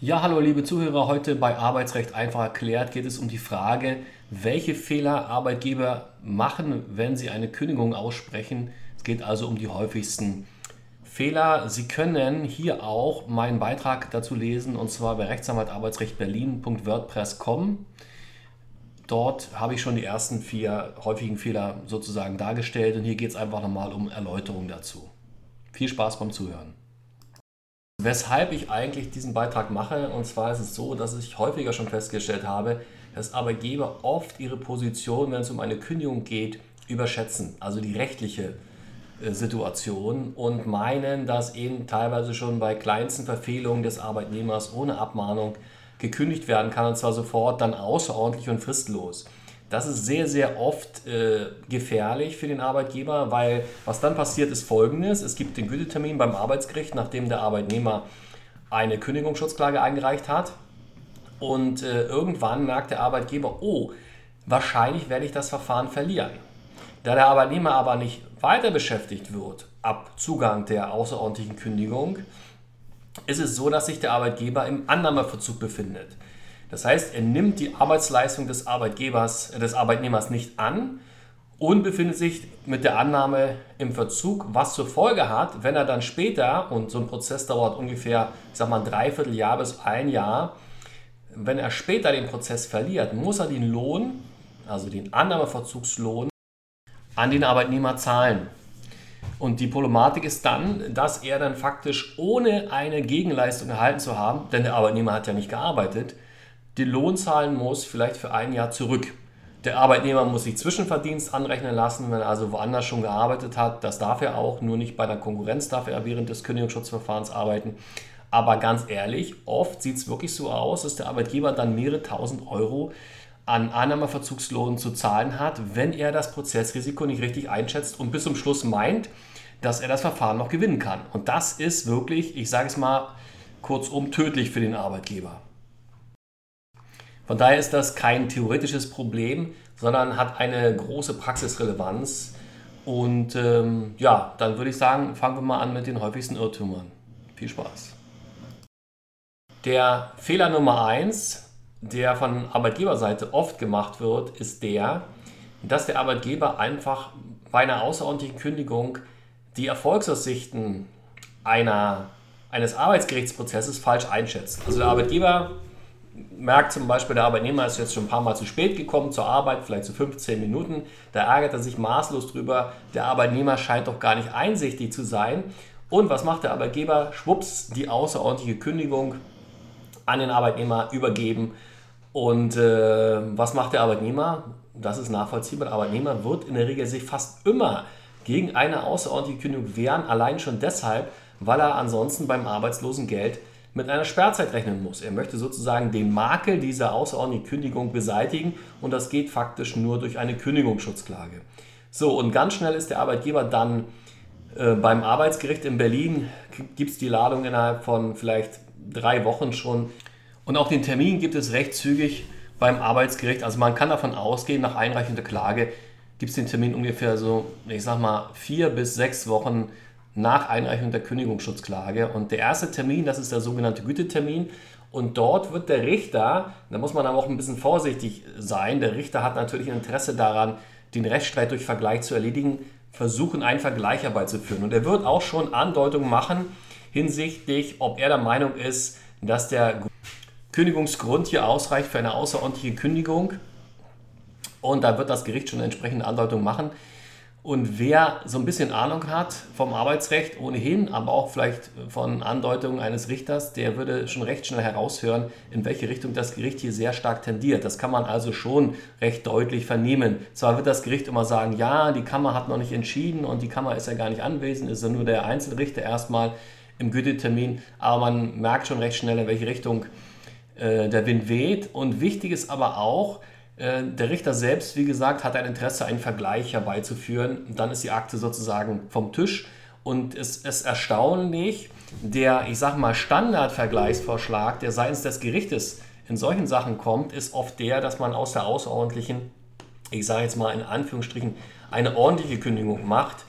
Ja, hallo liebe Zuhörer, heute bei Arbeitsrecht einfach erklärt geht es um die Frage, welche Fehler Arbeitgeber machen, wenn sie eine Kündigung aussprechen. Es geht also um die häufigsten Fehler. Sie können hier auch meinen Beitrag dazu lesen und zwar bei Rechtsanwalt Arbeitsrecht Berlin.wordpress.com. Dort habe ich schon die ersten vier häufigen Fehler sozusagen dargestellt und hier geht es einfach nochmal um Erläuterung dazu. Viel Spaß beim Zuhören. Weshalb ich eigentlich diesen Beitrag mache, und zwar ist es so, dass ich häufiger schon festgestellt habe, dass Arbeitgeber oft ihre Position, wenn es um eine Kündigung geht, überschätzen, also die rechtliche äh, Situation und meinen, dass eben teilweise schon bei kleinsten Verfehlungen des Arbeitnehmers ohne Abmahnung gekündigt werden kann und zwar sofort dann außerordentlich und fristlos. Das ist sehr, sehr oft äh, gefährlich für den Arbeitgeber, weil was dann passiert ist folgendes. Es gibt den Gütetermin beim Arbeitsgericht, nachdem der Arbeitnehmer eine Kündigungsschutzklage eingereicht hat. Und äh, irgendwann merkt der Arbeitgeber, oh, wahrscheinlich werde ich das Verfahren verlieren. Da der Arbeitnehmer aber nicht weiter beschäftigt wird ab Zugang der außerordentlichen Kündigung, ist es so, dass sich der Arbeitgeber im Annahmeverzug befindet. Das heißt, er nimmt die Arbeitsleistung des Arbeitgebers, des Arbeitnehmers nicht an und befindet sich mit der Annahme im Verzug, was zur Folge hat, wenn er dann später, und so ein Prozess dauert ungefähr, ich sag mal, ein Dreivierteljahr bis ein Jahr, wenn er später den Prozess verliert, muss er den Lohn, also den Annahmeverzugslohn, an den Arbeitnehmer zahlen. Und die Problematik ist dann, dass er dann faktisch ohne eine Gegenleistung erhalten zu haben, denn der Arbeitnehmer hat ja nicht gearbeitet, den Lohn zahlen muss, vielleicht für ein Jahr zurück. Der Arbeitnehmer muss sich Zwischenverdienst anrechnen lassen, wenn er also woanders schon gearbeitet hat. Das darf er auch, nur nicht bei der Konkurrenz darf er während des Kündigungsschutzverfahrens arbeiten. Aber ganz ehrlich, oft sieht es wirklich so aus, dass der Arbeitgeber dann mehrere tausend Euro an Annahmeverzugslohn zu zahlen hat, wenn er das Prozessrisiko nicht richtig einschätzt und bis zum Schluss meint, dass er das Verfahren noch gewinnen kann. Und das ist wirklich, ich sage es mal kurzum, tödlich für den Arbeitgeber. Von daher ist das kein theoretisches Problem, sondern hat eine große Praxisrelevanz. Und ähm, ja, dann würde ich sagen, fangen wir mal an mit den häufigsten Irrtümern. Viel Spaß. Der Fehler Nummer eins, der von Arbeitgeberseite oft gemacht wird, ist der, dass der Arbeitgeber einfach bei einer außerordentlichen Kündigung die Erfolgsaussichten einer, eines Arbeitsgerichtsprozesses falsch einschätzt. Also der Arbeitgeber merkt zum Beispiel, der Arbeitnehmer ist jetzt schon ein paar Mal zu spät gekommen zur Arbeit, vielleicht zu 15 Minuten. Da ärgert er sich maßlos drüber. Der Arbeitnehmer scheint doch gar nicht einsichtig zu sein. Und was macht der Arbeitgeber? Schwupps, die außerordentliche Kündigung an den Arbeitnehmer übergeben. Und äh, was macht der Arbeitnehmer? Das ist nachvollziehbar. Der Arbeitnehmer wird in der Regel sich fast immer gegen eine außerordentliche Kündigung wehren, allein schon deshalb, weil er ansonsten beim Arbeitslosengeld mit einer Sperrzeit rechnen muss. Er möchte sozusagen den Makel dieser außerordentlichen Kündigung beseitigen und das geht faktisch nur durch eine Kündigungsschutzklage. So, und ganz schnell ist der Arbeitgeber dann äh, beim Arbeitsgericht in Berlin, gibt es die Ladung innerhalb von vielleicht drei Wochen schon. Und auch den Termin gibt es recht zügig beim Arbeitsgericht. Also man kann davon ausgehen, nach Einreichung der Klage gibt es den Termin ungefähr so, ich sag mal, vier bis sechs Wochen nach Einreichung der Kündigungsschutzklage. Und der erste Termin, das ist der sogenannte Gütetermin. Und dort wird der Richter, da muss man aber auch ein bisschen vorsichtig sein, der Richter hat natürlich ein Interesse daran, den Rechtsstreit durch Vergleich zu erledigen, versuchen, einen Vergleich herbeizuführen. Und er wird auch schon Andeutungen machen hinsichtlich, ob er der Meinung ist, dass der Kündigungsgrund hier ausreicht für eine außerordentliche Kündigung. Und da wird das Gericht schon entsprechende Andeutungen machen. Und wer so ein bisschen Ahnung hat vom Arbeitsrecht ohnehin, aber auch vielleicht von Andeutungen eines Richters, der würde schon recht schnell heraushören, in welche Richtung das Gericht hier sehr stark tendiert. Das kann man also schon recht deutlich vernehmen. Zwar wird das Gericht immer sagen, ja, die Kammer hat noch nicht entschieden und die Kammer ist ja gar nicht anwesend, ist ja nur der Einzelrichter erstmal im Gütetermin, aber man merkt schon recht schnell, in welche Richtung äh, der Wind weht. Und wichtig ist aber auch, der Richter selbst, wie gesagt, hat ein Interesse, einen Vergleich herbeizuführen. Dann ist die Akte sozusagen vom Tisch. Und es ist erstaunlich, der, ich sage mal, Standardvergleichsvorschlag, der seitens des Gerichtes in solchen Sachen kommt, ist oft der, dass man aus der außerordentlichen, ich sage jetzt mal in Anführungsstrichen, eine ordentliche Kündigung macht.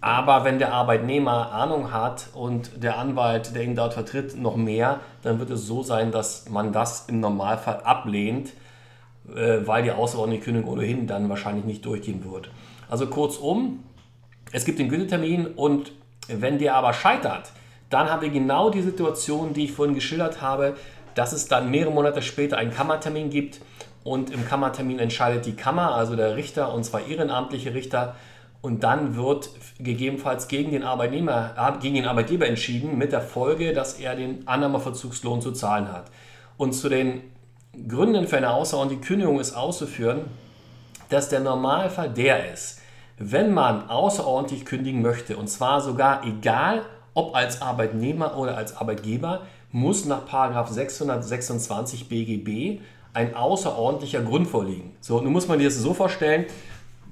Aber wenn der Arbeitnehmer Ahnung hat und der Anwalt, der ihn dort vertritt, noch mehr, dann wird es so sein, dass man das im Normalfall ablehnt, äh, weil die außerordentliche Kündigung ohnehin dann wahrscheinlich nicht durchgehen wird. Also kurzum, es gibt den Gütetermin und wenn der aber scheitert, dann haben wir genau die Situation, die ich vorhin geschildert habe, dass es dann mehrere Monate später einen Kammertermin gibt und im Kammertermin entscheidet die Kammer, also der Richter und zwar ehrenamtliche Richter und dann wird gegebenenfalls gegen den Arbeitnehmer, äh, gegen den Arbeitgeber entschieden, mit der Folge, dass er den Annahmeverzugslohn zu zahlen hat. Und zu den Gründen für eine außerordentliche Kündigung ist auszuführen, dass der Normalfall der ist, wenn man außerordentlich kündigen möchte, und zwar sogar egal, ob als Arbeitnehmer oder als Arbeitgeber, muss nach 626 BGB ein außerordentlicher Grund vorliegen. So, nun muss man dir das so vorstellen,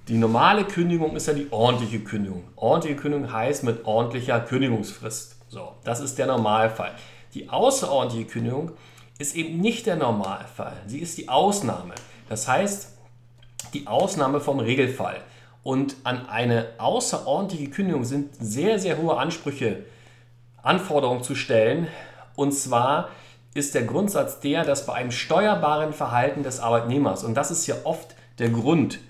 die normale Kündigung ist ja die ordentliche Kündigung. Ordentliche Kündigung heißt mit ordentlicher Kündigungsfrist. So, das ist der Normalfall. Die außerordentliche Kündigung ist eben nicht der Normalfall. Sie ist die Ausnahme. Das heißt, die Ausnahme vom Regelfall. Und an eine außerordentliche Kündigung sind sehr, sehr hohe Ansprüche, Anforderungen zu stellen. Und zwar ist der Grundsatz der, dass bei einem steuerbaren Verhalten des Arbeitnehmers, und das ist ja oft der Grund,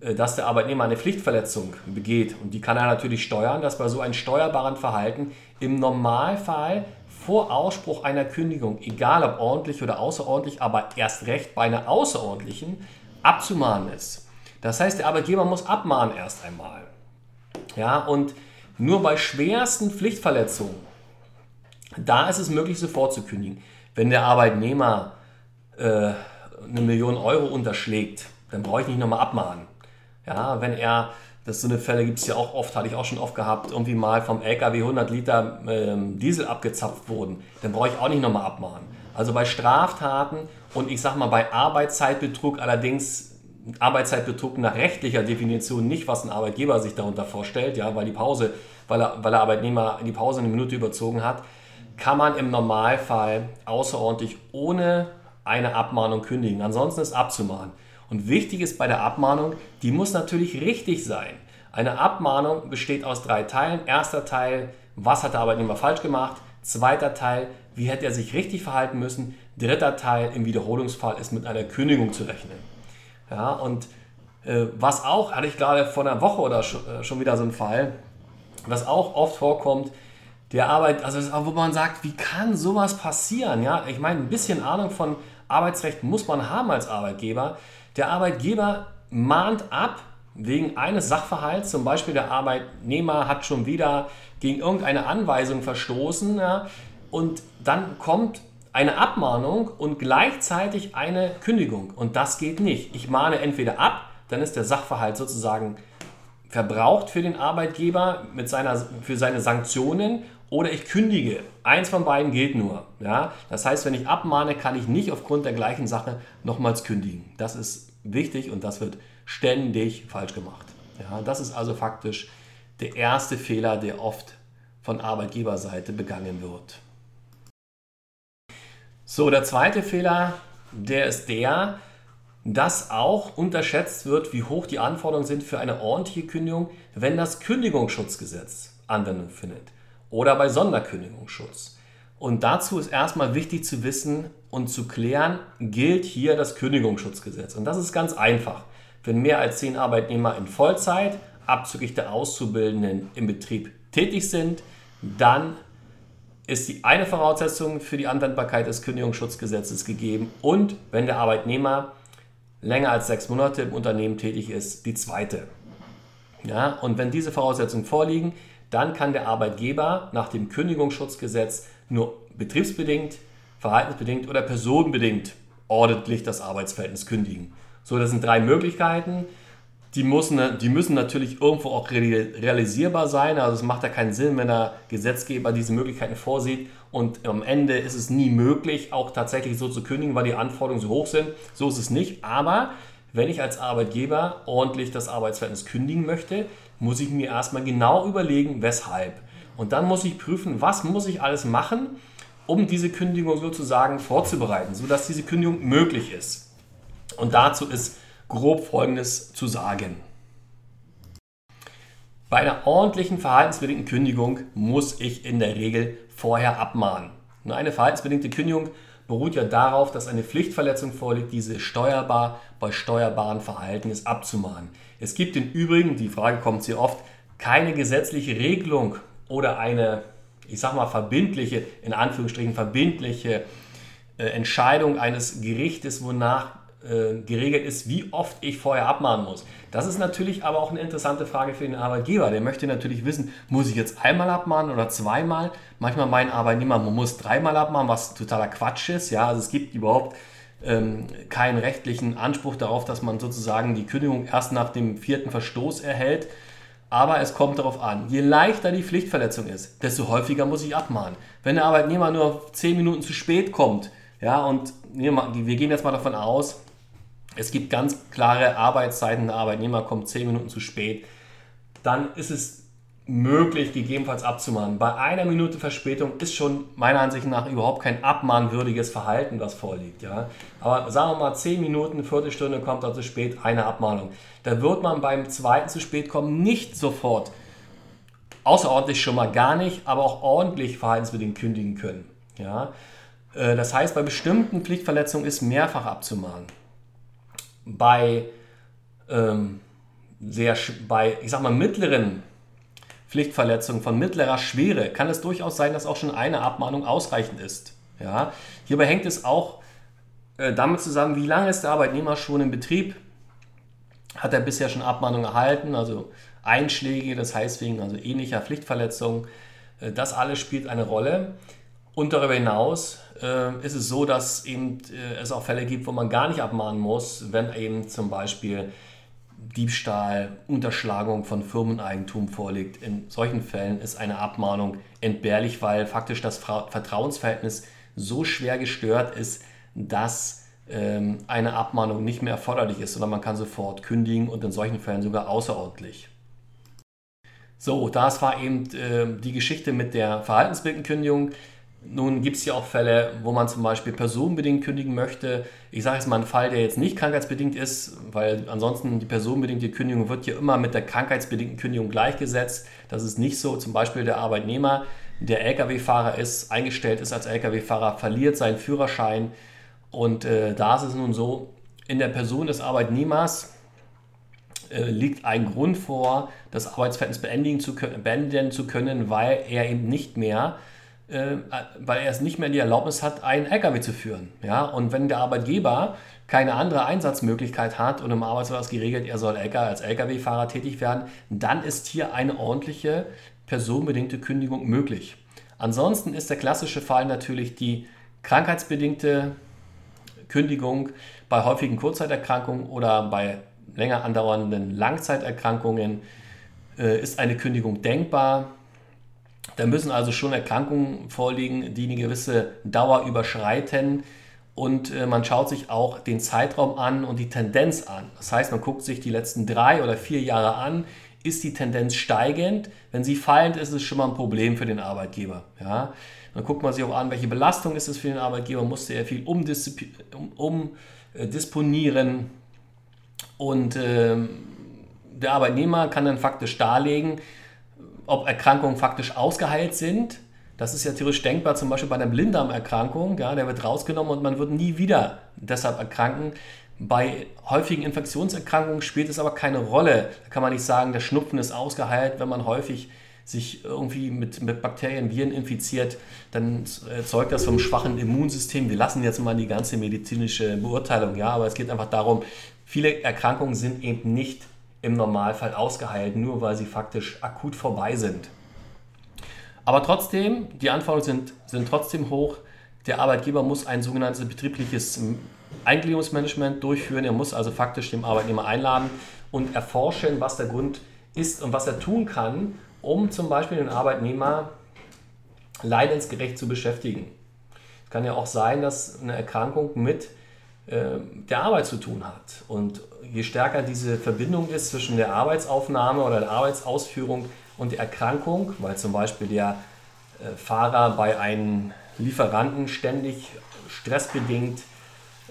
äh, dass der Arbeitnehmer eine Pflichtverletzung begeht. Und die kann er natürlich steuern, dass bei so einem steuerbaren Verhalten im Normalfall vor Ausspruch einer Kündigung, egal ob ordentlich oder außerordentlich, aber erst recht bei einer außerordentlichen, abzumahnen ist. Das heißt, der Arbeitgeber muss abmahnen erst einmal. Ja, und nur bei schwersten Pflichtverletzungen, da ist es möglich, sofort zu kündigen. Wenn der Arbeitnehmer äh, eine Million Euro unterschlägt, dann brauche ich nicht nochmal abmahnen. Ja, wenn er, das so eine Fälle gibt es ja auch oft, hatte ich auch schon oft gehabt, irgendwie mal vom LKW 100 Liter ähm, Diesel abgezapft wurden, dann brauche ich auch nicht nochmal abmahnen. Also bei Straftaten und ich sag mal bei Arbeitszeitbetrug allerdings Arbeitszeitbetrug nach rechtlicher Definition nicht, was ein Arbeitgeber sich darunter vorstellt, ja, weil die Pause, weil, er, weil der Arbeitnehmer die Pause eine Minute überzogen hat, kann man im Normalfall außerordentlich ohne eine Abmahnung kündigen. Ansonsten ist abzumahnen. Und wichtig ist bei der Abmahnung, die muss natürlich richtig sein. Eine Abmahnung besteht aus drei Teilen. Erster Teil, was hat der Arbeitnehmer falsch gemacht? Zweiter Teil, wie hätte er sich richtig verhalten müssen? Dritter Teil, im Wiederholungsfall ist mit einer Kündigung zu rechnen. Ja, und äh, was auch, hatte ich gerade vor einer Woche oder schon, äh, schon wieder so einen Fall, was auch oft vorkommt, der Arbeit, also wo man sagt, wie kann sowas passieren? Ja, ich meine, ein bisschen Ahnung von Arbeitsrecht muss man haben als Arbeitgeber. Der Arbeitgeber mahnt ab wegen eines Sachverhalts, zum Beispiel der Arbeitnehmer hat schon wieder gegen irgendeine Anweisung verstoßen ja, und dann kommt eine Abmahnung und gleichzeitig eine Kündigung und das geht nicht. Ich mahne entweder ab, dann ist der Sachverhalt sozusagen verbraucht für den Arbeitgeber mit seiner, für seine Sanktionen oder ich kündige. Eins von beiden gilt nur. Ja? Das heißt, wenn ich abmahne, kann ich nicht aufgrund der gleichen Sache nochmals kündigen. Das ist wichtig und das wird ständig falsch gemacht. Ja, das ist also faktisch der erste Fehler, der oft von Arbeitgeberseite begangen wird. So, der zweite Fehler, der ist der, dass auch unterschätzt wird, wie hoch die Anforderungen sind für eine ordentliche Kündigung, wenn das Kündigungsschutzgesetz Anwendung findet oder bei Sonderkündigungsschutz. Und dazu ist erstmal wichtig zu wissen und zu klären, gilt hier das Kündigungsschutzgesetz. Und das ist ganz einfach. Wenn mehr als zehn Arbeitnehmer in Vollzeit, abzüglich der Auszubildenden im Betrieb tätig sind, dann ist die eine Voraussetzung für die Anwendbarkeit des Kündigungsschutzgesetzes gegeben und wenn der Arbeitnehmer länger als sechs Monate im Unternehmen tätig ist, die zweite. Ja, und wenn diese Voraussetzungen vorliegen, dann kann der Arbeitgeber nach dem Kündigungsschutzgesetz nur betriebsbedingt, verhaltensbedingt oder personenbedingt ordentlich das Arbeitsverhältnis kündigen. So, das sind drei Möglichkeiten. Die müssen, die müssen natürlich irgendwo auch realisierbar sein. Also es macht ja keinen Sinn, wenn der Gesetzgeber diese Möglichkeiten vorsieht und am Ende ist es nie möglich, auch tatsächlich so zu kündigen, weil die Anforderungen so hoch sind. So ist es nicht. Aber wenn ich als Arbeitgeber ordentlich das Arbeitsverhältnis kündigen möchte, muss ich mir erstmal genau überlegen, weshalb. Und dann muss ich prüfen, was muss ich alles machen, um diese Kündigung sozusagen vorzubereiten, sodass diese Kündigung möglich ist. Und dazu ist grob Folgendes zu sagen. Bei einer ordentlichen verhaltensbedingten Kündigung muss ich in der Regel vorher abmahnen. Nur eine verhaltensbedingte Kündigung beruht ja darauf, dass eine Pflichtverletzung vorliegt, diese steuerbar bei steuerbaren Verhalten abzumahnen. Es gibt im Übrigen, die Frage kommt sehr oft, keine gesetzliche Regelung oder eine, ich sag mal, verbindliche, in Anführungsstrichen verbindliche äh, Entscheidung eines Gerichtes, wonach äh, geregelt ist, wie oft ich vorher abmahnen muss. Das ist natürlich aber auch eine interessante Frage für den Arbeitgeber. Der möchte natürlich wissen, muss ich jetzt einmal abmahnen oder zweimal? Manchmal meinen Arbeitnehmer, man muss dreimal abmahnen, was totaler Quatsch ist. Ja, also es gibt überhaupt ähm, keinen rechtlichen Anspruch darauf, dass man sozusagen die Kündigung erst nach dem vierten Verstoß erhält. Aber es kommt darauf an, je leichter die Pflichtverletzung ist, desto häufiger muss ich abmahnen. Wenn der Arbeitnehmer nur zehn Minuten zu spät kommt, ja, und wir gehen jetzt mal davon aus, es gibt ganz klare Arbeitszeiten, der Arbeitnehmer kommt zehn Minuten zu spät, dann ist es möglich, gegebenenfalls abzumahnen. Bei einer Minute Verspätung ist schon meiner Ansicht nach überhaupt kein abmahnwürdiges Verhalten, was vorliegt. Ja? Aber sagen wir mal, zehn Minuten, eine Viertelstunde kommt er zu spät, eine Abmahnung. Da wird man beim zweiten zu spät kommen nicht sofort, außerordentlich schon mal gar nicht, aber auch ordentlich verhaltensbedingt kündigen können. Ja? Äh, das heißt, bei bestimmten Pflichtverletzungen ist mehrfach abzumahnen bei, ähm, sehr, bei, ich sag mal, mittleren Pflichtverletzungen von mittlerer Schwere kann es durchaus sein, dass auch schon eine Abmahnung ausreichend ist. Ja? Hierbei hängt es auch äh, damit zusammen, wie lange ist der Arbeitnehmer schon im Betrieb? Hat er bisher schon Abmahnungen erhalten, also Einschläge, das heißt wegen also ähnlicher Pflichtverletzungen. Äh, das alles spielt eine Rolle. Und darüber hinaus äh, ist es so, dass eben äh, es auch Fälle gibt, wo man gar nicht abmahnen muss, wenn eben zum Beispiel Diebstahl, Unterschlagung von Firmeneigentum vorliegt. In solchen Fällen ist eine Abmahnung entbehrlich, weil faktisch das Vertrauensverhältnis so schwer gestört ist, dass ähm, eine Abmahnung nicht mehr erforderlich ist, sondern man kann sofort kündigen und in solchen Fällen sogar außerordentlich. So, das war eben äh, die Geschichte mit der Verhaltensbildkündigung. Nun gibt es ja auch Fälle, wo man zum Beispiel personenbedingt kündigen möchte. Ich sage jetzt mal einen Fall, der jetzt nicht krankheitsbedingt ist, weil ansonsten die personenbedingte Kündigung wird ja immer mit der krankheitsbedingten Kündigung gleichgesetzt. Das ist nicht so. Zum Beispiel der Arbeitnehmer, der Lkw-Fahrer ist, eingestellt ist als Lkw-Fahrer, verliert seinen Führerschein. Und äh, da ist es nun so, in der Person des Arbeitnehmers äh, liegt ein Grund vor, das Arbeitsverhältnis beenden zu können, weil er eben nicht mehr weil er es nicht mehr die Erlaubnis hat, einen LKW zu führen. Ja? Und wenn der Arbeitgeber keine andere Einsatzmöglichkeit hat und im Arbeitsvertrag geregelt, er soll als Lkw-Fahrer tätig werden, dann ist hier eine ordentliche personenbedingte Kündigung möglich. Ansonsten ist der klassische Fall natürlich die krankheitsbedingte Kündigung bei häufigen Kurzzeiterkrankungen oder bei länger andauernden Langzeiterkrankungen äh, ist eine Kündigung denkbar. Da müssen also schon Erkrankungen vorliegen, die eine gewisse Dauer überschreiten. Und äh, man schaut sich auch den Zeitraum an und die Tendenz an. Das heißt, man guckt sich die letzten drei oder vier Jahre an. Ist die Tendenz steigend? Wenn sie fallend ist, ist es schon mal ein Problem für den Arbeitgeber. Ja? Dann guckt man sich auch an, welche Belastung ist es für den Arbeitgeber. Musste er viel umdisponieren? Um, äh, und äh, der Arbeitnehmer kann dann faktisch darlegen, ob Erkrankungen faktisch ausgeheilt sind. Das ist ja theoretisch denkbar, zum Beispiel bei einer Blinddarmerkrankung. Ja, der wird rausgenommen und man wird nie wieder deshalb erkranken. Bei häufigen Infektionserkrankungen spielt es aber keine Rolle. Da kann man nicht sagen, der Schnupfen ist ausgeheilt, wenn man häufig sich irgendwie mit, mit Bakterien, Viren infiziert, dann zeugt das vom schwachen Immunsystem. Wir lassen jetzt mal die ganze medizinische Beurteilung, ja, aber es geht einfach darum, viele Erkrankungen sind eben nicht im Normalfall ausgeheilt, nur weil sie faktisch akut vorbei sind. Aber trotzdem, die Anforderungen sind, sind trotzdem hoch. Der Arbeitgeber muss ein sogenanntes betriebliches Eingliederungsmanagement durchführen. Er muss also faktisch den Arbeitnehmer einladen und erforschen, was der Grund ist und was er tun kann, um zum Beispiel den Arbeitnehmer leidensgerecht zu beschäftigen. Es kann ja auch sein, dass eine Erkrankung mit der Arbeit zu tun hat. Und je stärker diese Verbindung ist zwischen der Arbeitsaufnahme oder der Arbeitsausführung und der Erkrankung, weil zum Beispiel der äh, Fahrer bei einem Lieferanten ständig stressbedingt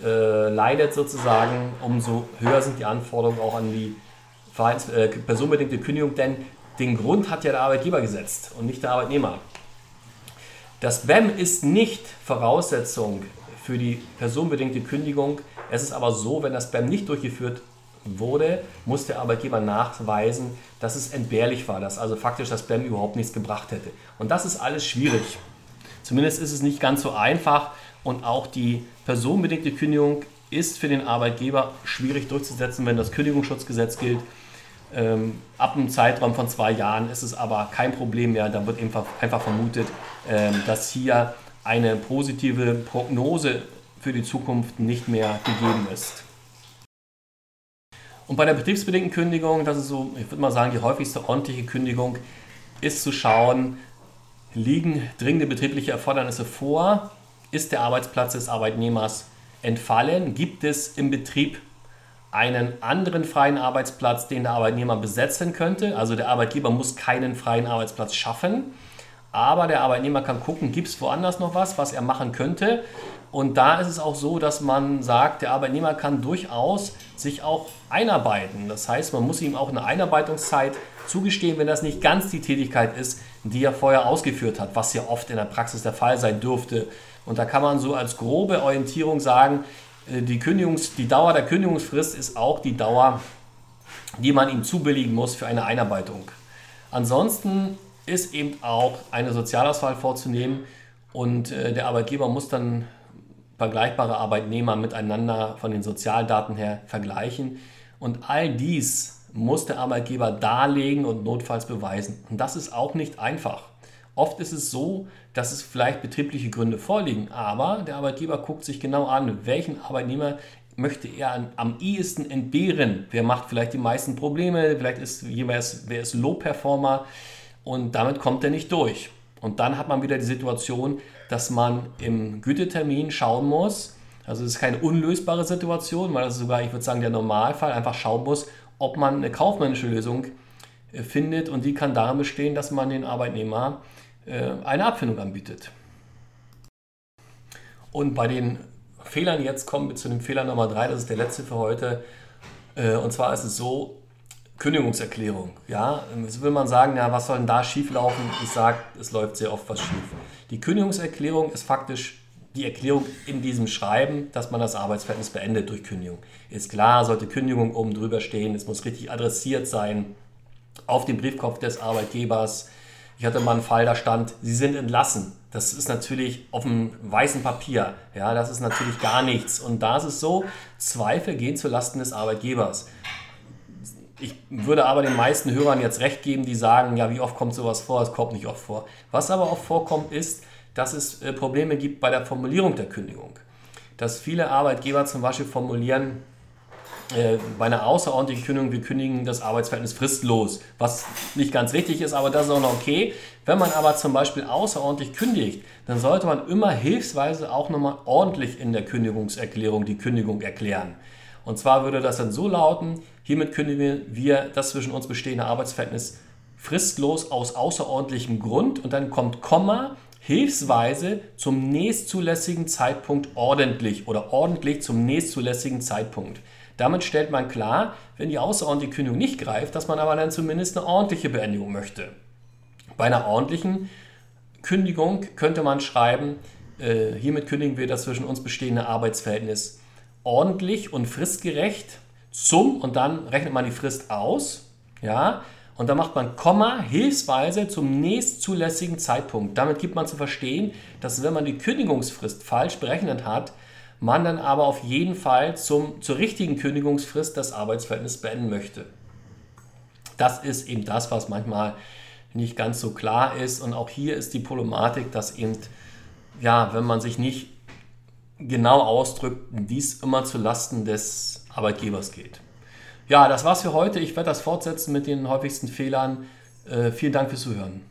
äh, leidet sozusagen, umso höher sind die Anforderungen auch an die äh, personenbedingte Kündigung, denn den Grund hat ja der Arbeitgeber gesetzt und nicht der Arbeitnehmer. Das BEM ist nicht Voraussetzung für die personenbedingte Kündigung. Es ist aber so, wenn das BEM nicht durchgeführt wurde, muss der Arbeitgeber nachweisen, dass es entbehrlich war, dass also faktisch das BEM überhaupt nichts gebracht hätte. Und das ist alles schwierig. Zumindest ist es nicht ganz so einfach und auch die personenbedingte Kündigung ist für den Arbeitgeber schwierig durchzusetzen, wenn das Kündigungsschutzgesetz gilt. Ähm, ab einem Zeitraum von zwei Jahren ist es aber kein Problem mehr. Da wird einfach, einfach vermutet, ähm, dass hier eine positive Prognose für die Zukunft nicht mehr gegeben ist. Und bei der betriebsbedingten Kündigung, das ist so, ich würde mal sagen, die häufigste ordentliche Kündigung, ist zu schauen, liegen dringende betriebliche Erfordernisse vor, ist der Arbeitsplatz des Arbeitnehmers entfallen, gibt es im Betrieb einen anderen freien Arbeitsplatz, den der Arbeitnehmer besetzen könnte. Also der Arbeitgeber muss keinen freien Arbeitsplatz schaffen, aber der Arbeitnehmer kann gucken, gibt es woanders noch was, was er machen könnte. Und da ist es auch so, dass man sagt, der Arbeitnehmer kann durchaus sich auch einarbeiten. Das heißt, man muss ihm auch eine Einarbeitungszeit zugestehen, wenn das nicht ganz die Tätigkeit ist, die er vorher ausgeführt hat, was ja oft in der Praxis der Fall sein dürfte. Und da kann man so als grobe Orientierung sagen, äh, die, Kündigungs-, die Dauer der Kündigungsfrist ist auch die Dauer, die man ihm zubilligen muss für eine Einarbeitung. Ansonsten ist eben auch eine Sozialauswahl vorzunehmen und äh, der Arbeitgeber muss dann vergleichbare Arbeitnehmer miteinander von den Sozialdaten her vergleichen. Und all dies muss der Arbeitgeber darlegen und notfalls beweisen. Und das ist auch nicht einfach. Oft ist es so, dass es vielleicht betriebliche Gründe vorliegen, aber der Arbeitgeber guckt sich genau an, welchen Arbeitnehmer möchte er am ehesten entbehren. Wer macht vielleicht die meisten Probleme, vielleicht ist jemand, wer ist Low-Performer und damit kommt er nicht durch. Und dann hat man wieder die Situation, dass man im Gütetermin schauen muss, also es ist keine unlösbare Situation, weil das ist sogar, ich würde sagen, der Normalfall, einfach schauen muss, ob man eine kaufmännische Lösung äh, findet und die kann darin bestehen, dass man den Arbeitnehmer äh, eine Abfindung anbietet. Und bei den Fehlern jetzt kommen wir zu dem Fehler Nummer drei, das ist der letzte für heute. Äh, und zwar ist es so, Kündigungserklärung. Ja, jetzt will man sagen, ja, was soll denn da schieflaufen? Ich sage, es läuft sehr oft was schief. Die Kündigungserklärung ist faktisch die Erklärung in diesem Schreiben, dass man das Arbeitsverhältnis beendet durch Kündigung. Ist klar, sollte Kündigung oben drüber stehen, es muss richtig adressiert sein auf dem Briefkopf des Arbeitgebers. Ich hatte mal einen Fall, da stand, Sie sind entlassen. Das ist natürlich auf dem weißen Papier. Ja, das ist natürlich gar nichts. Und da ist es so, Zweifel gehen zulasten des Arbeitgebers. Ich würde aber den meisten Hörern jetzt recht geben, die sagen, ja, wie oft kommt sowas vor? Es kommt nicht oft vor. Was aber oft vorkommt, ist, dass es äh, Probleme gibt bei der Formulierung der Kündigung. Dass viele Arbeitgeber zum Beispiel formulieren, äh, bei einer außerordentlichen Kündigung, wir kündigen das Arbeitsverhältnis fristlos, was nicht ganz richtig ist, aber das ist auch noch okay. Wenn man aber zum Beispiel außerordentlich kündigt, dann sollte man immer hilfsweise auch nochmal ordentlich in der Kündigungserklärung die Kündigung erklären. Und zwar würde das dann so lauten, hiermit kündigen wir das zwischen uns bestehende Arbeitsverhältnis fristlos aus außerordentlichem Grund und dann kommt Komma, hilfsweise zum nächstzulässigen Zeitpunkt ordentlich oder ordentlich zum nächstzulässigen Zeitpunkt. Damit stellt man klar, wenn die außerordentliche Kündigung nicht greift, dass man aber dann zumindest eine ordentliche Beendigung möchte. Bei einer ordentlichen Kündigung könnte man schreiben, äh, hiermit kündigen wir das zwischen uns bestehende Arbeitsverhältnis ordentlich und fristgerecht zum und dann rechnet man die Frist aus, ja, und dann macht man Komma hilfsweise zum nächstzulässigen Zeitpunkt. Damit gibt man zu verstehen, dass wenn man die Kündigungsfrist falsch berechnet hat, man dann aber auf jeden Fall zum, zur richtigen Kündigungsfrist das Arbeitsverhältnis beenden möchte. Das ist eben das, was manchmal nicht ganz so klar ist. Und auch hier ist die Problematik, dass eben, ja, wenn man sich nicht genau ausdrückt, dies immer zu Lasten des Arbeitgebers geht. Ja, das war's für heute. Ich werde das fortsetzen mit den häufigsten Fehlern. Äh, vielen Dank fürs Zuhören.